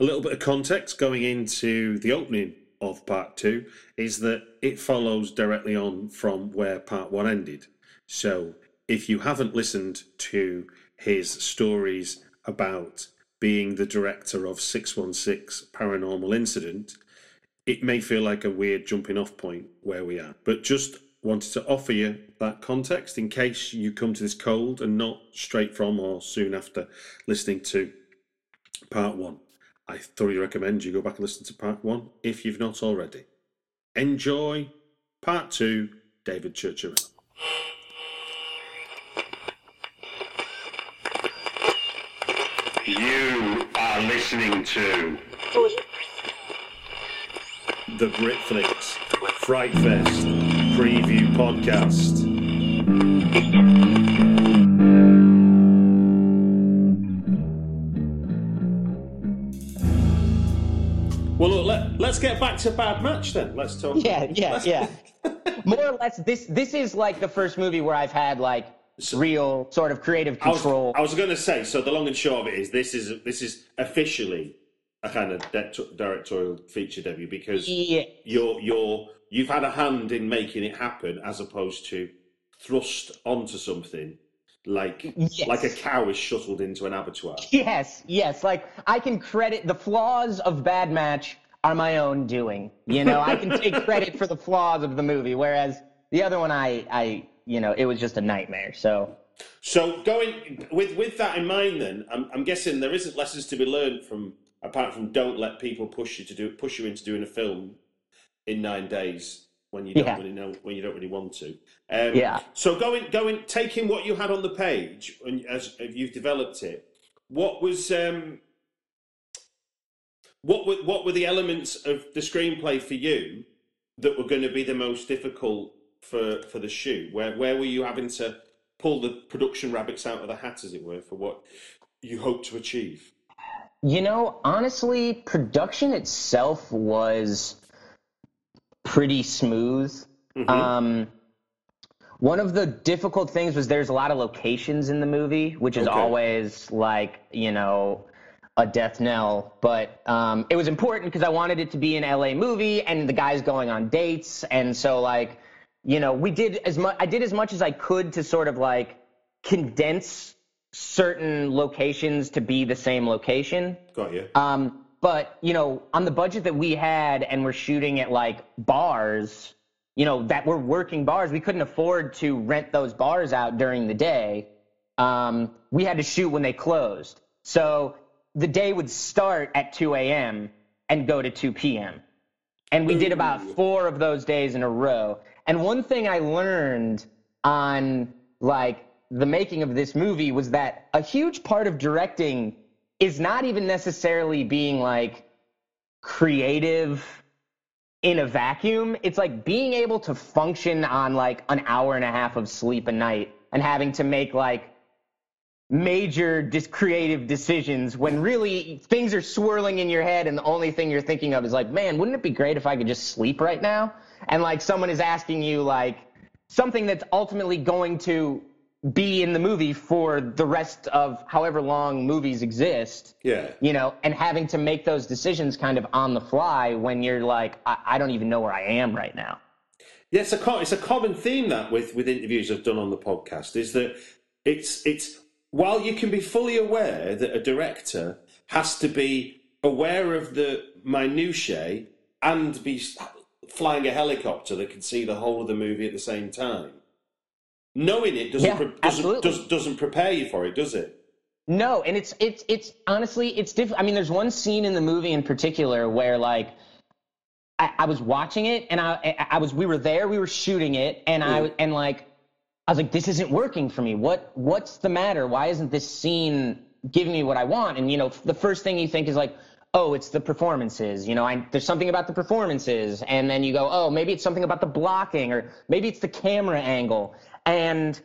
A little bit of context going into the opening of part two is that it follows directly on from where part one ended. So if you haven't listened to his stories about being the director of 616 Paranormal Incident, it may feel like a weird jumping off point where we are. But just wanted to offer you that context in case you come to this cold and not straight from or soon after listening to part one. I thoroughly recommend you go back and listen to part one if you've not already. Enjoy part two, David Chirchirillo. You are listening to The Britflicks Fright Fest Preview Podcast. Let's get back to Bad Match then. Let's talk. Yeah, yeah, let's- yeah. More or less, this this is like the first movie where I've had like real sort of creative I was, control. I was going to say. So the long and short of it is, this is this is officially a kind of de- directorial feature debut because yeah, you're you're you've had a hand in making it happen as opposed to thrust onto something like Yes. like a cow is shuttled into an abattoir. yes, yes. Like I can credit the flaws of Bad Match are my own doing. You know, I can take credit for the flaws of the movie, whereas the other one, I, I, you know, it was just a nightmare. So So going with with that in mind, then I'm, I'm guessing there isn't lessons to be learned from apart from don't let people push you to do push you into doing a film in nine days when you don't Yeah. really know when you don't really want to. Um, Yeah. So going going taking what you had on the page and as if you've developed it, what was um, what were what were the elements of the screenplay for you that were going to be the most difficult for for the shoot? Where where were you having to pull the production rabbits out of the hat, as it were, for what you hope to achieve? You know, honestly, production itself was pretty smooth. Mm-hmm. Um, one of the difficult things was there's a lot of locations in the movie, which is Okay. always like, you know, a death knell. But um, it was important because I wanted it to be an LA movie and the guys going on dates. And so, like, you know, we did as much, I did as much as I could to sort of like condense certain locations to be the same location. Got you. Um, but you know, on the budget that we had, and we're shooting at like bars, you know, that were working bars, we couldn't afford to rent those bars out during the day. Um, we had to shoot when they closed, so the day would start at 2 a.m. and go to 2 p.m. And we did about four of those days in a row. And one thing I learned on like the making of this movie was that a huge part of directing is not even necessarily being like creative in a vacuum. It's like being able to function on like an hour and a half of sleep a night and having to make like major dis- creative decisions when really things are swirling in your head and the only thing you're thinking of is like, man, wouldn't it be great if I could just sleep right now? And like someone is asking you like something that's ultimately going to be in the movie for the rest of however long movies exist Yeah. you know, and having to make those decisions kind of on the fly when you're like, I, I don't even know where I am right now. Yeah, it's a it's a common theme that with with interviews I've done on the podcast is that it's it's while you can be fully aware that a director has to be aware of the minutiae and be flying a helicopter that can see the whole of the movie at the same time. Knowing it doesn't Yeah, pre- doesn't, does, doesn't prepare you for it, does it? No, and it's it's it's honestly it's different. I mean, there's one scene in the movie in particular where like I, I was watching it and I I- I was we were there, we were shooting it, and I hmm. and like I was like, this isn't working for me. What what's the matter? Why isn't this scene giving me what I want? And you know, the first thing you think is like, oh, it's the performances. You know, I, there's something about the performances, and then you go, oh, maybe it's something about the blocking, or maybe it's the camera angle, and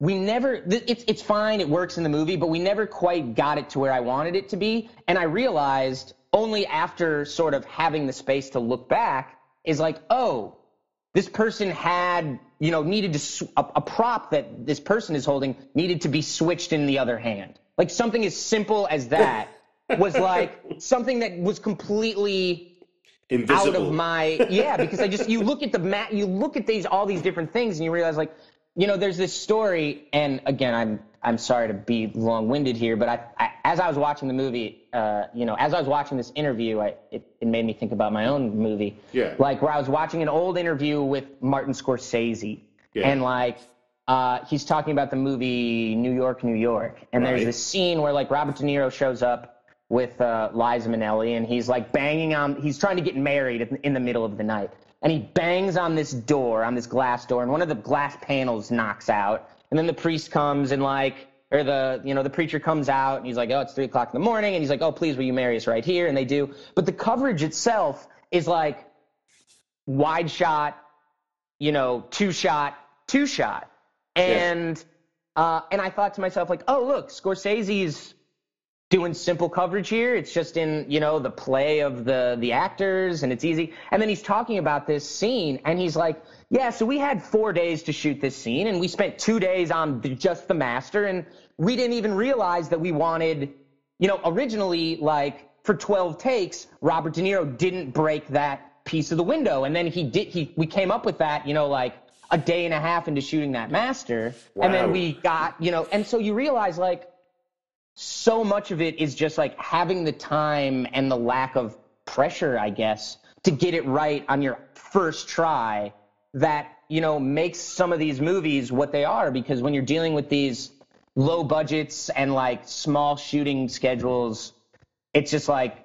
we never. It's it's fine, it works in the movie, but we never quite got it to where I wanted it to be, and I realized only after sort of having the space to look back is like, oh, this person had you know needed to a, a prop that this person is holding needed to be switched in the other hand like something as simple as that was like something that was completely Invisible. out of my yeah because I just you look at the mat you look at these all these different things and you realize like you know there's this story and again I'm I'm sorry to be long-winded here but I, I as I was watching the movie uh, you know as I was watching this interview I it, it made me think about my own movie Yeah. like where I was watching an old interview with Martin Scorsese Yeah. and like uh, he's talking about the movie New York, New York, and there's Right. this scene where like Robert De Niro shows up with uh, Liza Minnelli, and he's like banging on. He's trying to get married in the middle of the night, and he bangs on this door, on this glass door, and one of the glass panels knocks out, and then the priest comes and like. Or the you know the preacher comes out and he's like oh it's three o'clock in the morning and he's like oh please will you marry us right here and they do but the coverage itself is like wide shot you know, two shot, two shot. And uh, and I thought to myself, like, oh look, Scorsese's doing simple coverage here. It's just in, you know, the play of the the actors and it's easy. And then he's talking about this scene and he's like, Yeah, so we had four days to shoot this scene, and we spent two days on the, just the master, and we didn't even realize that we wanted you know, originally, like for 12 takes, Robert De Niro didn't break that piece of the window, and then he did. He we came up with that, you know, like a day and a half into shooting that master, and then we got, you know, and so you realize like so much of it is just like having the time and the lack of pressure, I guess, to get it right on your first try that, you know, makes some of these movies what they are because when you're dealing with these low budgets and like small shooting schedules, it's just like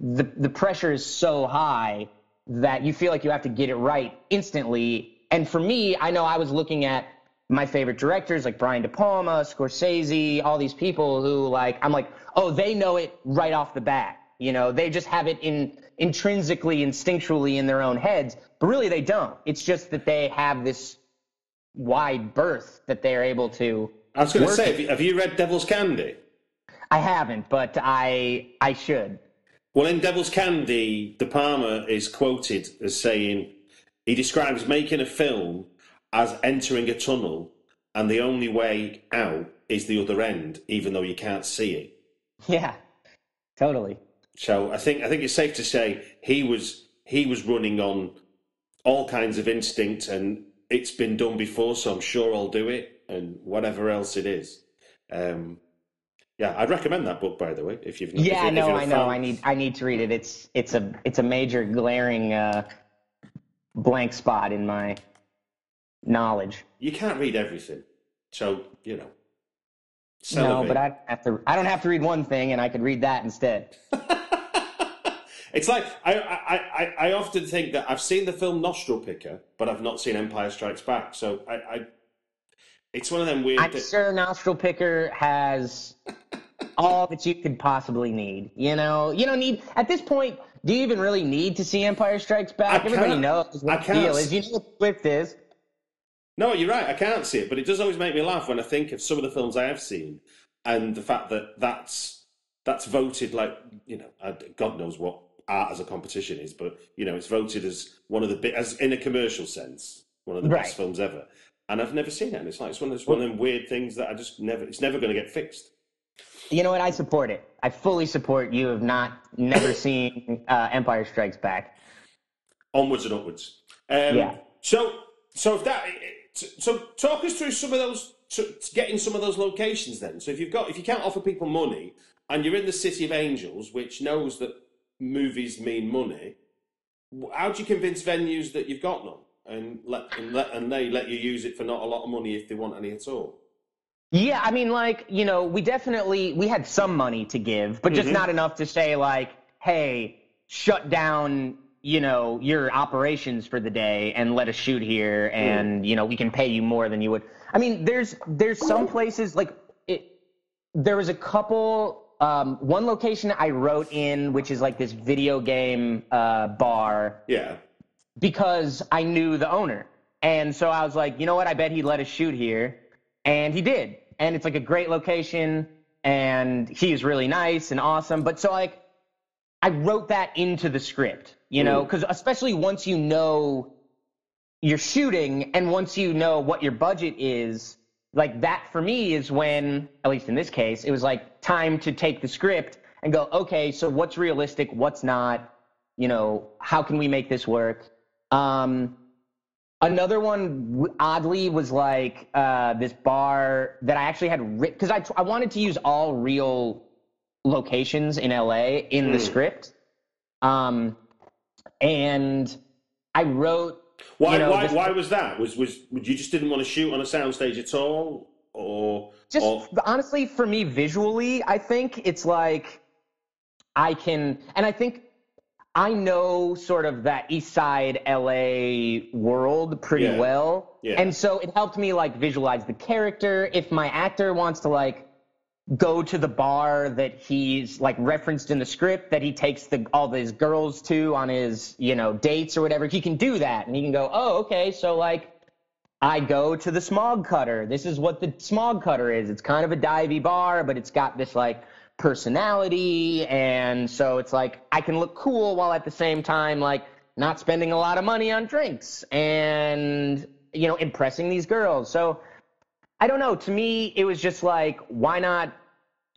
the the pressure is so high that you feel like you have to get it right instantly. And for me, I know I was looking at my favorite directors like Brian De Palma, Scorsese, all these people who like I'm like, oh, they know it right off the bat. You know, they just have it in intrinsically, instinctually in their own heads, but really they don't. It's just that they have this wide berth that they're able to. I was going to say, have you read Devil's Candy? I haven't, but I I should. Well, in Devil's Candy, De Palma is quoted as saying he describes making a film as entering a tunnel, and the only way out is the other end, even though you can't see it. Yeah, totally. So I think I think it's safe to say he was he was running on all kinds of instinct, and it's been done before, so I'm sure I'll do it, and whatever else it is. Um, yeah, I'd recommend that book, by the way, if you've not. if Yeah, if no, a I know. fan. I need I need to read it. It's it's a it's a major glaring uh, blank spot in my knowledge. You can't read everything, so you know. No, but I have to. I don't have to read one thing, and I could read that instead. it's like I, I, I, I often think that I've seen the film Nostril Picker, but I've not seen Empire Strikes Back. So I, I it's one of them weird. I'm thi- sure Nostril Picker has all that you could possibly need. You know, you don't need at this point. Do you even really need to see Empire Strikes Back? Everybody knows I what the deal is. You know what Swift is. No, you're right. I can't see it, but it does always make me laugh when I think of some of the films I have seen, and the fact that that's that's voted like you know, God knows what art as a competition is, but you know, it's voted as one of the bit as in a commercial sense, one of the Right. best films ever. And I've never seen it, and it's like it's one of those one of them weird things that I just never. It's never going to get fixed. You know what? I support it. I fully support you of not never seeing uh, Empire Strikes Back. onwards and upwards. Um, Yeah. So, so if that, so talk us through some of those, getting some of those locations. Then, so if you've got, if you can't offer people money, and you're in the city of angels, which knows that movies mean money, how do you convince venues that you've got none, and let and let and they let you use it for not a lot of money if they want any at all? Yeah, I mean, like, you know, we definitely we had some money to give, but just mm-hmm. not enough to say like, hey, shut down, you know, your operations for the day and let us shoot here, and you know, we can pay you more than you would. I mean, there's there's some places like it. There was a couple um, one location I wrote in, which is like this video game uh, bar, Yeah. because I knew the owner. And so I was like, you know what? I bet he'd let us shoot here. And he did. And it's like a great location. And he's really nice and awesome. But so, like, I wrote that into the script, you know, because especially once you know you're shooting and once you know what your budget is, like that for me is when, at least in this case, it was like time to take the script and go, okay, so what's realistic? What's not? You know, how can we make this work? Um, another one, oddly, was like uh, this bar that I actually had written because I, I wanted to use all real locations in LA in the Mm. script. Um, and I wrote Why? You know, why? this- why was that? Was was you just didn't want to shoot on a soundstage at all, or just or, honestly for me visually i think it's like i can and i think i know sort of that east side la world pretty Yeah. well Yeah. and so it helped me like visualize the character if my actor wants to like go to the bar that he's like referenced in the script that he takes the all these girls to on his you know dates or whatever he can do that and he can go oh okay so like I go to the smog cutter. This is what the smog cutter is. It's kind of a divey bar, but it's got this like personality. And so it's like I can look cool while at the same time, like not spending a lot of money on drinks and, you know, impressing these girls. So I don't know. To me, it was just like, why not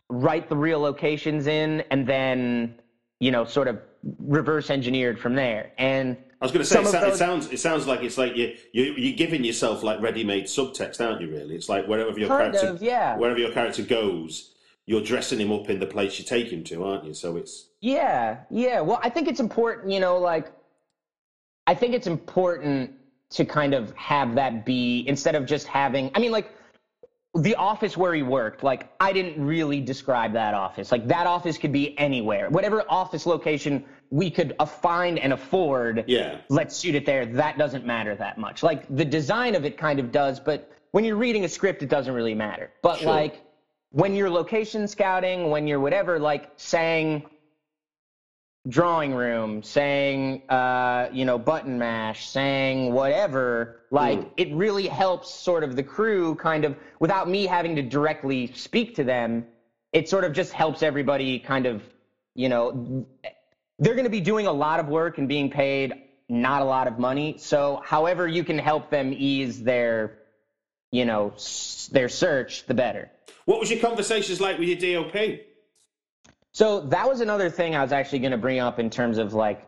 write the real locations in and then, you know, sort of reverse engineered from there. And I was going to say, it, sou- it sounds it sounds like it's like you you you're giving yourself like ready-made subtext, aren't you? Really, it's like wherever your Kind character of, yeah. wherever your character goes, you're dressing him up in the place you take him to, aren't you? So it's Yeah, yeah. Well, I think it's important, you know, like I think it's important to kind of have that be instead of just having I mean like the office where he worked, like I didn't really describe that office. Like that office could be anywhere. Whatever office location we could find and afford, yeah, let's shoot it there. That doesn't matter that much. Like the design of it kind of does, but when you're reading a script, it doesn't really matter. But Sure. like when you're location scouting, when you're whatever, like saying drawing room, saying uh, you know button mash, saying whatever, like Mm. it really helps sort of the crew kind of without me having to directly speak to them. It sort of just helps everybody kind of you know they're going to be doing a lot of work and being paid not a lot of money. So, however you can help them ease their, you know, s- their search, the better. What was your conversations like with your DOP? So that was another thing I was actually going to bring up in terms of like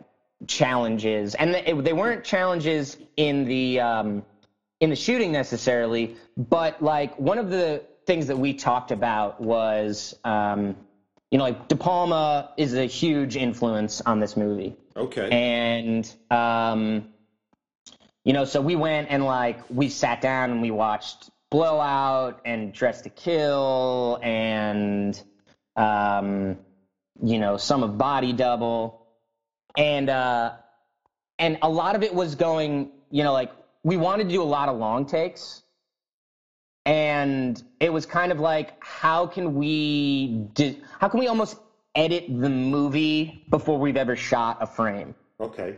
challenges, and they, they weren't challenges in the um, in the shooting necessarily, but like one of the things that we talked about was, um, you know, like De Palma is a huge influence on this movie. Okay, and um you know so we went and like we sat down and we watched Blow Out and Dressed to Kill and um you know some of body double. And uh and a lot of it was going you know like we wanted to do a lot of long takes. And it was kind of like how can we di- how can we almost edit the movie before we've ever shot a frame? Okay,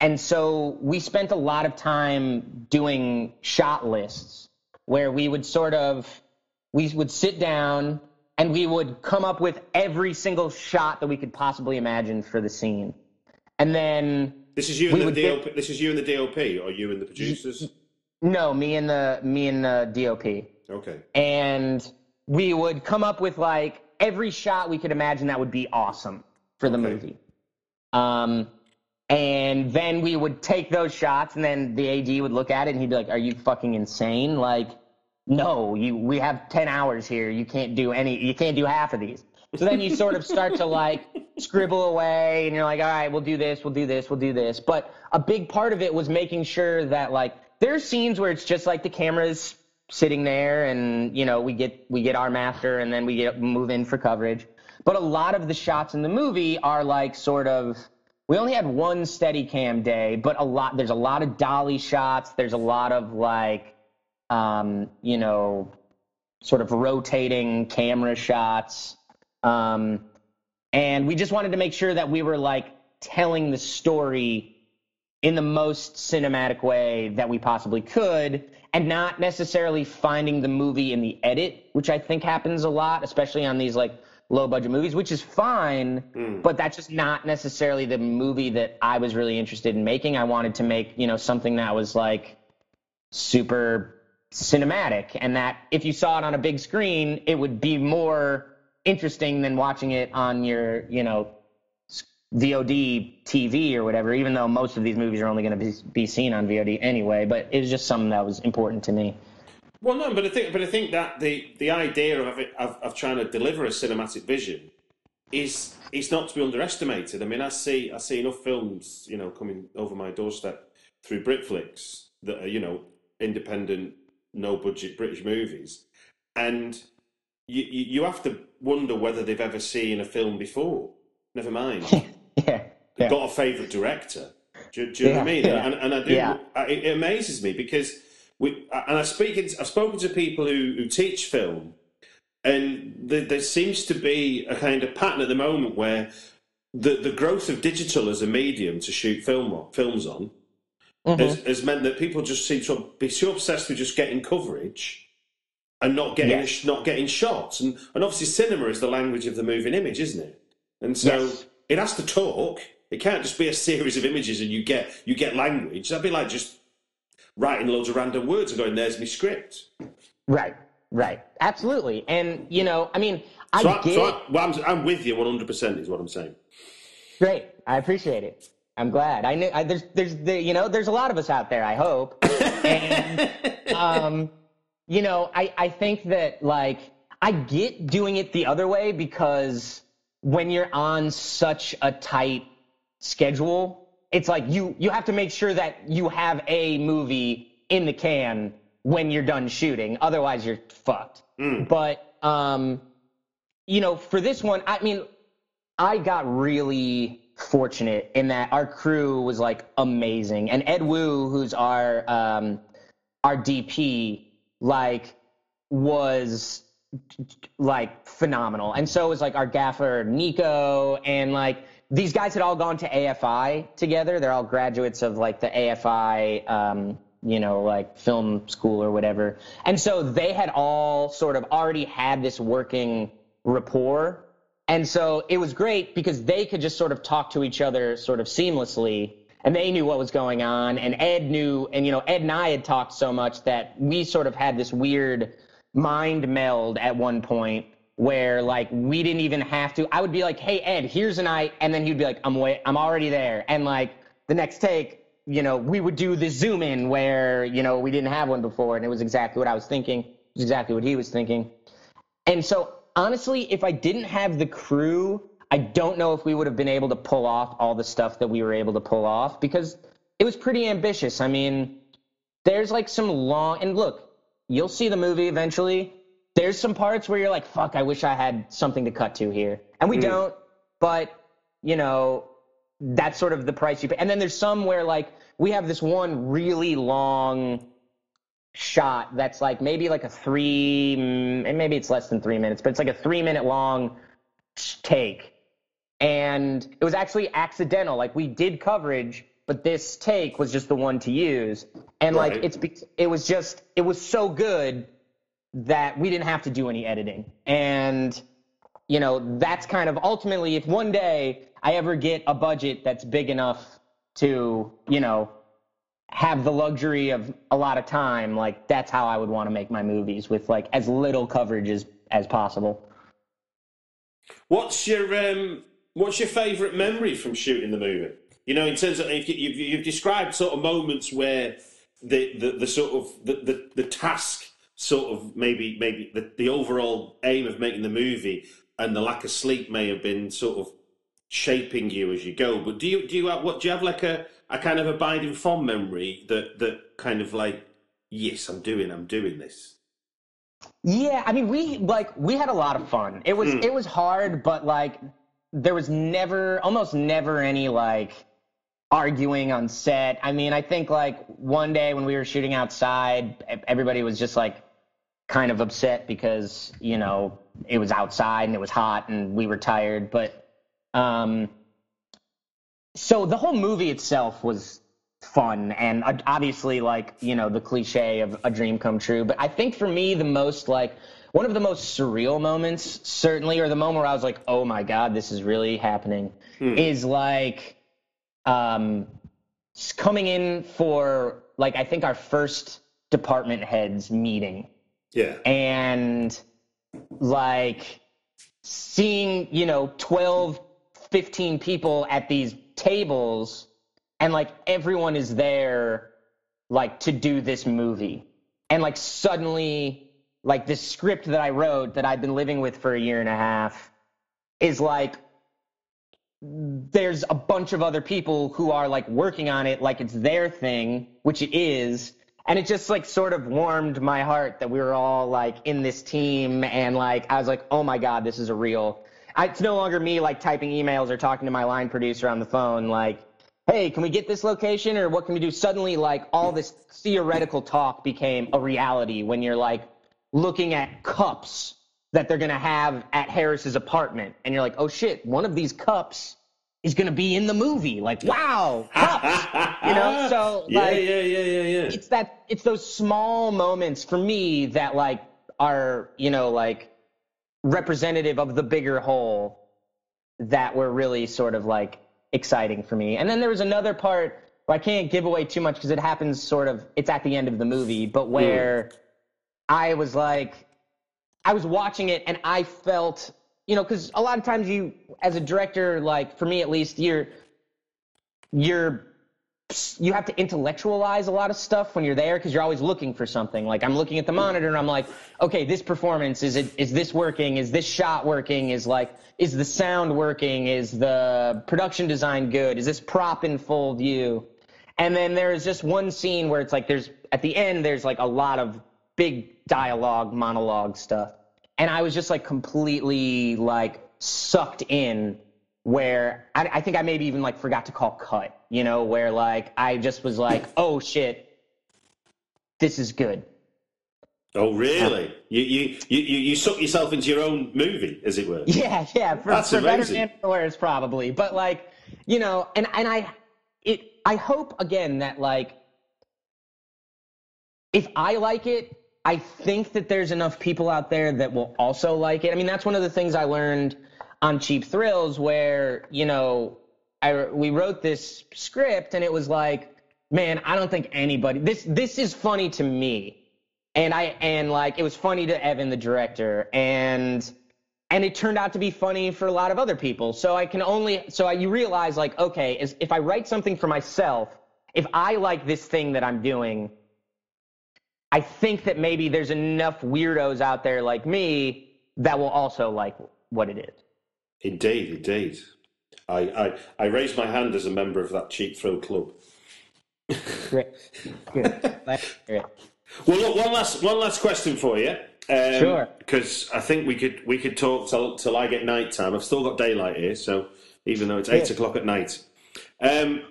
and so we spent a lot of time doing shot lists where we would sort of we would sit down and we would come up with every single shot that we could possibly imagine for the scene. And then this is you and the get- DOP. This is you and the DOP, or you and the producers? no, me and the me and the DOP. Okay, and we would come up with like every shot we could imagine that would be awesome for the Okay. movie. Um, and then we would take those shots, and then the AD would look at it and he'd be like, "Are you fucking insane? Like, no, you we have ten hours here. You can't do any. You can't do half of these." So then you sort of start to like scribble away, and you're like, "All right, we'll do this, we'll do this, we'll do this." But a big part of it was making sure that like there's scenes where it's just like the camera's sitting there and you know we get we get our master and then we get move in for coverage but a lot of the shots in the movie are like sort of we only had one steady cam day but a lot there's a lot of dolly shots there's a lot of like um you know sort of rotating camera shots Um, and we just wanted to make sure that we were like telling the story in the most cinematic way that we possibly could and not necessarily finding the movie in the edit, which I think happens a lot, especially on these like low budget movies, which is fine, Hmm. but that's just not necessarily the movie that I was really interested in making. I wanted to make, you know, something that was like super cinematic and that if you saw it on a big screen, it would be more interesting than watching it on your, you know, VOD TV or whatever, even though most of these movies are only going to be, be seen on VOD anyway. But it was just something that was important to me. Well, no, but I think, but I think that the the idea of it, of, of trying to deliver a cinematic vision is is not to be underestimated. I mean, I see I see enough films, you know, coming over my doorstep through Britflicks that are, you know, independent, no budget British movies, and you you you have to wonder whether they've ever seen a film before. Never mind, Yeah. yeah. got a favourite director. Do, do you know what I mean? yeah. And, and I do. Yeah. I, it amazes me because we and I speak. I've spoken to people who, who teach film, and there, there seems to be a kind of pattern at the moment where the the growth of digital as a medium to shoot film films on Mhm. has, has meant that people just seem to be so obsessed with just getting coverage and not getting Yes. not getting shots. And and obviously, cinema is the language of the moving image, isn't it? And so Yes. it has to talk. It can't just be a series of images and you get you get language. That'd be like just writing loads of random words and going, "There's my script." Right. Right. Absolutely. And, you know, I mean, I So, I, get so I, well, I'm, I'm with you 100. percent Is what I'm saying. Great. I appreciate it. I'm glad. I knew I, there's there's the, you know there's a lot of us out there. I hope. and um, you know, I I think that like I get doing it the other way because when you're on such a tight schedule, it's like you you have to make sure that you have a movie in the can when you're done shooting. Otherwise, you're fucked. But um, you know, for this one, I mean, I got really fortunate in that our crew was like amazing, and Ed Wu, who's our um, our DP, like was like phenomenal, and so was like our gaffer Nico, and like these guys had all gone to AFI together. They're all graduates of like the AFI. Um, you know, like film school or whatever. And so they had all sort of already had this working rapport. And so it was great because they could just sort of talk to each other sort of seamlessly and they knew what was going on. And Ed knew, and you know, Ed and I had talked so much that we sort of had this weird mind meld at one point where like we didn't even have to. I would be like, "Hey Ed, here's an eye," and then he'd be like, "I'm wait, I'm already there." And like the next take, you know, we would do the zoom in where you know we didn't have one before, and it was exactly what I was thinking. It was exactly what he was thinking. And so honestly, if I didn't have the crew, I don't know if we would have been able to pull off all the stuff that we were able to pull off because it was pretty ambitious. I mean, there's like some long and look, you'll see the movie eventually. There's some parts where you're like, fuck, I wish I had something to cut to here. And we hmm. don't, but you know, that's sort of the price you pay. And then there's some where like we have this one really long shot that's like maybe like a three, mm, and maybe it's less than three minutes, but it's like a three minute long take. And it was actually accidental. Like we did coverage, but this take was just the one to use. And like it's it was just it was so good that we didn't have to do any editing. And you know, that's kind of ultimately if one day I ever get a budget that's big enough to, you know, have the luxury of a lot of time, like that's how I would want to make my movies with like as little coverage as as possible. What's your um, What's your favourite memory from shooting the movie? You know, in terms of you've, you've described sort of moments where the the, the sort of the, the, the task sort of maybe maybe the, the overall aim of making the movie and the lack of sleep may have been sort of shaping you as you go. But do you do you have what do you have like a, a kind of abiding fond memory that that kind of like yes I'm doing I'm doing this. Yeah, I mean we like we had a lot of fun. It was it was hard, but like there was never almost never any like arguing on set. I mean, I think like one day when we were shooting outside, everybody was just like kind of upset because, you know, it was outside and it was hot and we were tired. But um, so the whole movie itself was fun and obviously like you know the cliche of a dream come true. But I think for me the most like one of the most surreal moments, certainly, or the moment where I was like, oh my god, this is really happening, is like um, coming in for like I think our first department heads meeting Yeah. and like seeing you know 12 15 people at these tables and like everyone is there like to do this movie. And like suddenly like this script that i wrote that i've been living with for a year and a half is like there's a bunch of other people who are like working on it like it's their thing which it is. And it just like sort of warmed my heart that we were all like in this team and like i was like oh my god this is a real I, it's no longer me like typing emails or talking to my line producer on the phone like hey can we get this location? or what can we do? Suddenly like all this theoretical talk became a reality when you're like looking at cups that they're going to have at harris's apartment and you're like oh shit one of these cups is going to be in the movie. Like wow cups you know? So yeah, like yeah, yeah, yeah, yeah. it's that it's those small moments for me that like are you know like representative of the bigger whole that were really sort of like exciting for me. And then there was another part where i can't give away too much because it happens sort of it's at the end of the movie but hmm. where i was like i was watching it and i felt you know because a lot of times you as a director like for me at least you're you're you have to intellectualize a lot of stuff when you're there because you're always looking for something. Like I'm looking at the monitor and I'm like, okay, this performance is it is this working? Is this shot working? Is like is the sound working? Is the production design good? Is this prop in full view? And then there's just one scene where it's like there's at the end there's like a lot of big dialogue monologue stuff. And I was just like completely like sucked in where I, I think I maybe even like forgot to call cut, you know, where like I just was like, oh shit, this is good. Oh, really? You, you, you, you you suck yourself into your own movie, as it were. Yeah, yeah, for, That's for better amazing. and for worse, probably. But like, you know, and and I, it, I hope again that like, if I like it, I think that there's enough people out there that will also like it. I mean, that's one of the things I learned on Cheap Thrills, where you know, I we wrote this script and it was like, man, I don't think anybody this this is funny to me, and I and like it was funny to Evan, the director, and and it turned out to be funny for a lot of other people. So I can only so I, you realize like, okay, is if I write something for myself, if I like this thing that I'm doing. I think that maybe there's enough weirdos out there like me that will also like what it is. Indeed, indeed. I, I, I raised my hand as a member of that cheap thrill club. Great. Good. Glad to hear it. Well, look, one last one last question for you. Um, Sure. Because I think we could we could talk till, till I get night time. I've still got daylight here, so even though it's eight o'clock at night. Um,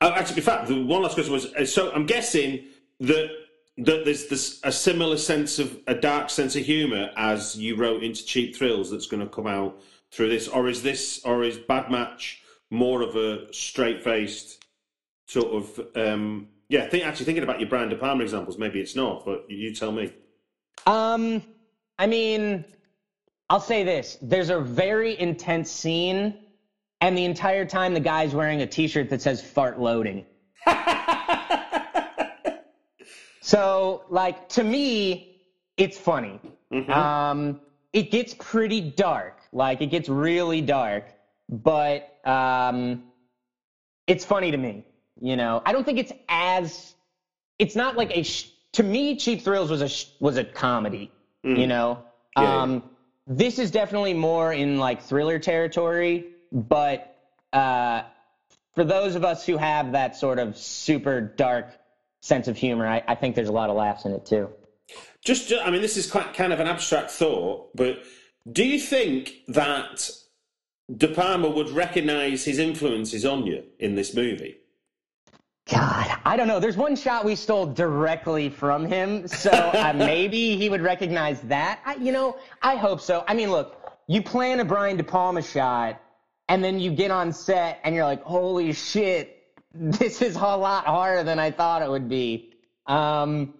oh, actually, in fact, the one last question was: uh, so I'm guessing that that there's this a similar sense of a dark sense of humour as you wrote into Cheap Thrills that's going to come out through this, or is this or is Bad Match more of a straight faced sort of um, yeah? Think, actually, thinking about your Brian De Palma examples, maybe it's not, but you tell me. Um, I mean, I'll say this: there's a very intense scene, and the entire time the guy's wearing a T-shirt that says "fart loading." so, like to me, it's funny. Um, it gets pretty dark. Like it gets really dark, but um, it's funny to me. You know, I don't think it's as. It's not like a. Sh- to me, Cheap Thrills was a sh- was a comedy. You know, Yeah, yeah. um, this is definitely more in like thriller territory. But uh, for those of us who have that sort of super dark sense of humor, I, I think there's a lot of laughs in it too. Just, ju- I mean, this is quite kind of an abstract thought, but do you think that De Palma would recognise his influences on you in this movie? God, I don't know. There's one shot we stole directly from him, so uh, maybe he would recognize that. I, you know, I hope so. I mean, look, you plan a Brian De Palma shot, and then you get on set, and you're like, "Holy shit, this is a lot harder than I thought it would be." Um,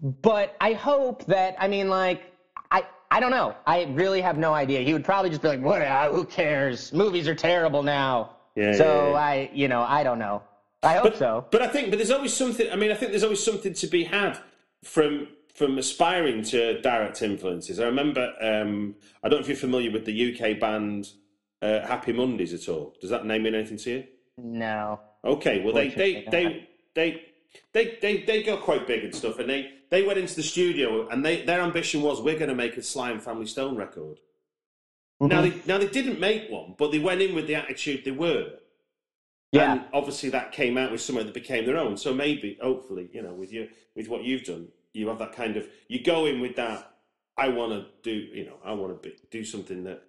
but I hope that. I mean, like, I I don't know. I really have no idea. He would probably just be like, "What? Uh, who cares? Movies are terrible now." Yeah, so yeah, yeah. I, you know, I don't know. I hope but, so. But I think, but there's always something. I mean, I think there's always something to be had from from aspiring to direct influences. I remember. Um, I don't know if you're familiar with the UK band uh, Happy Mondays at all. Does that name mean anything to you? No. Okay. Well, they they they, they they they they got quite big and stuff, and they they went into the studio, and they their ambition was we're going to make a Sly and Family Stone record. Now they now they didn't make one, but they went in with the attitude they were. Yeah. And obviously that came out with something that became their own. So maybe, hopefully, you know, with you with what you've done, you have that kind of you go in with that. I want to do, you know, I want to do something that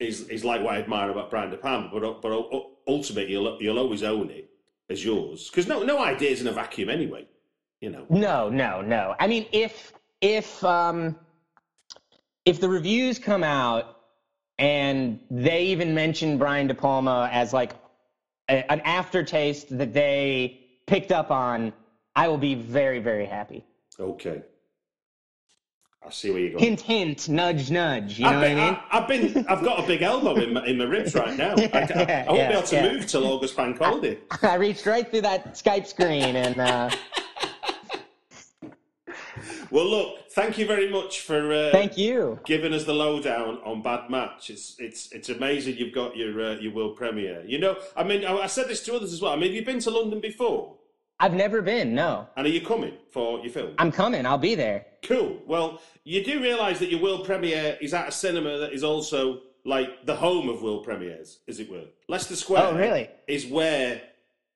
is is like what I admire about Brian De Palma, but but ultimately you'll you'll always own it as yours because no no idea is in a vacuum anyway. You know. No, no, no. I mean, if if um if the reviews come out and they even mention Brian De Palma as like a, an aftertaste that they picked up on, I will be very, very happy. Okay. I see where you're going. Hint, hint, nudge, nudge. You know I've what I mean? I, have been, I've got a big elbow in my, in my ribs right now. I, I, I won't Yeah, be able to yeah. move till August bank holiday. I reached right through that Skype screen and uh, Well, look, thank you very much for uh, thank you. giving us the lowdown on Bad Match. It's it's it's amazing you've got your uh, your world premiere. You know, I mean, I, I said this to others as well. I mean, have you been to London before? I've never been, no. And are you coming for your film? I'm coming. I'll be there. Cool. Well, you do realise that your world premiere is at a cinema that is also like the home of world premieres, as it were. Leicester Square. Oh, really? Is where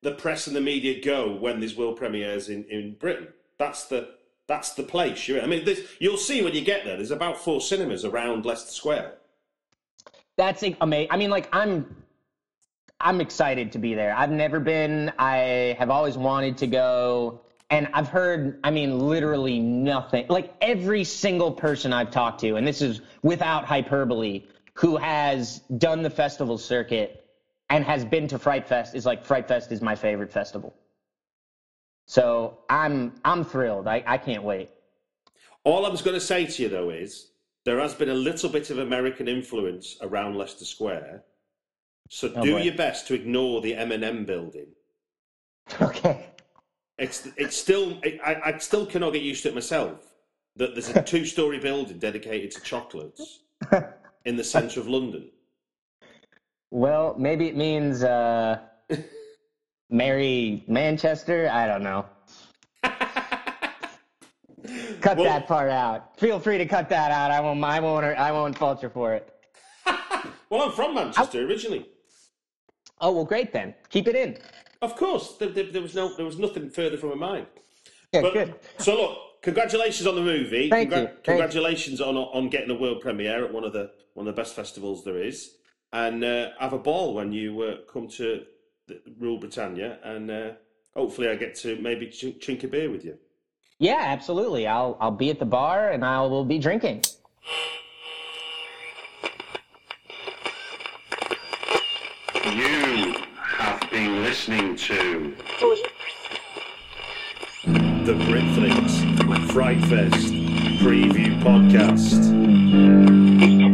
the press and the media go when there's world premieres in, in Britain. That's the that's the place you're in. I mean, this, you'll see when you get there. There's about four cinemas around Leicester Square. That's amazing. I mean, like I'm, I'm excited to be there. I've never been. I have always wanted to go, and I've heard. I mean, literally nothing. Like every single person I've talked to, and this is without hyperbole, who has done the festival circuit and has been to Fright Fest is like Fright Fest is my favorite festival. So I'm I'm thrilled. I, I can't wait. All I was going to say to you though is there has been a little bit of American influence around Leicester Square. So Oh, do boy. your best to ignore the M&M building. Okay. It's it's still I, I still cannot get used to it myself. That there's a two-story building dedicated to chocolates in the centre of London. Well, maybe it means uh, Mary Manchester. I don't know. Cut Well- that part out. Feel free to cut that out. I won't. I won't. I won't fault you for it. Well, I'm from Manchester originally. Oh well, great then. Keep it in. Of course, there, there, there was no there was nothing further from my mind. Yeah, But, good. So look, congratulations on the movie. Thank you. Thank you. Congratulations on on getting a world premiere at one of the one of the best festivals there is, and uh, have a ball when you uh, come to the, Rule Britannia, and uh, hopefully I get to maybe ch- chink a beer with you. Yeah, absolutely. I'll. I'll be at the bar and I will be drinking. You have been listening to The Britflicks Fright Fest preview podcast.